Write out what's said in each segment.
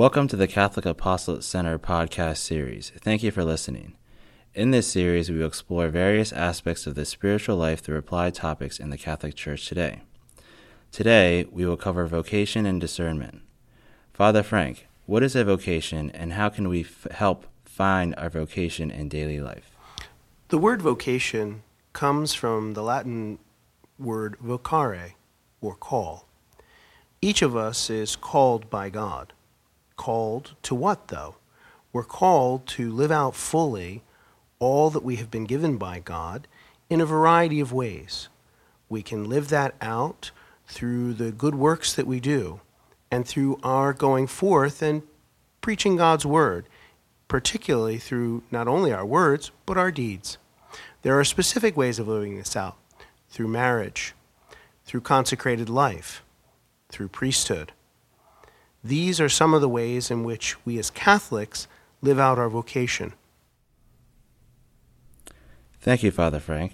Welcome to the Catholic Apostolate Center podcast series. Thank you for listening. In this series, we will explore various aspects of the spiritual life through applied topics in the Catholic Church today. Today, we will cover vocation and discernment. Father Frank, what is a vocation and how can we f- help find our vocation in daily life? The word vocation comes from the Latin word vocare, or call. Each of us is called by God. Called to what, though? We're called to live out fully all that we have been given by God in a variety of ways. We can live that out through the good works that we do and through our going forth and preaching God's word, particularly through not only our words, but our deeds. There are specific ways of living this out through marriage, through consecrated life, through priesthood. These are some of the ways in which we as Catholics live out our vocation. Thank you, Father Frank.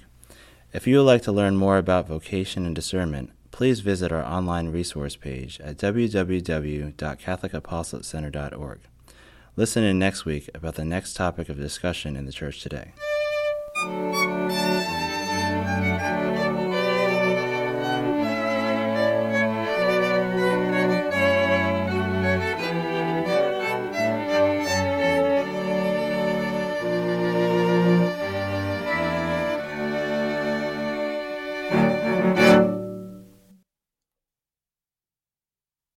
If you would like to learn more about vocation and discernment, please visit our online resource page at www.catholicapostolatecenter.org. Listen in next week about the next topic of discussion in the Church today.